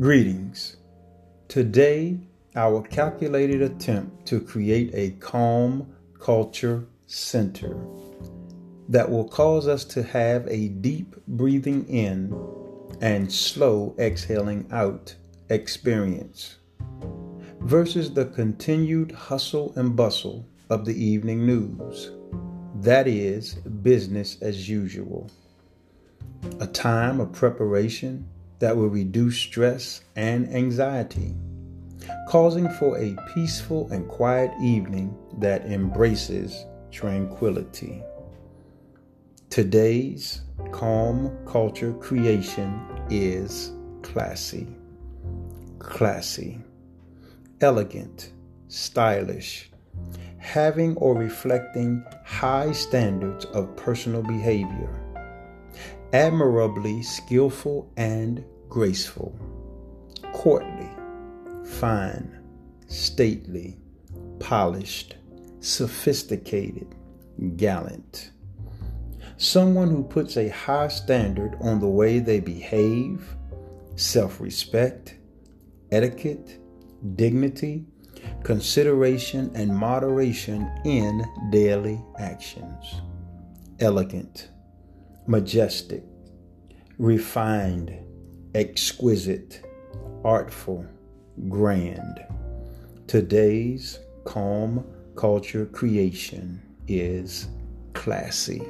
Greetings. Today, our calculated attempt to create a calm culture center that will cause us to have a deep breathing in and slow exhaling out experience versus the continued hustle and bustle of the evening news. That is business as usual. A time of preparation that will reduce stress and anxiety, causing for a peaceful and quiet evening that embraces tranquility. Today's calm culture creation is classy. Classy, elegant, stylish, having or reflecting high standards of personal behavior, admirably skillful and graceful, courtly, fine, stately, polished, sophisticated, gallant. Someone who puts a high standard on the way they behave, self respect, etiquette, dignity, consideration, and moderation in daily actions. Elegant, majestic, refined, exquisite, artful, grand. Today's calm culture creation is classy.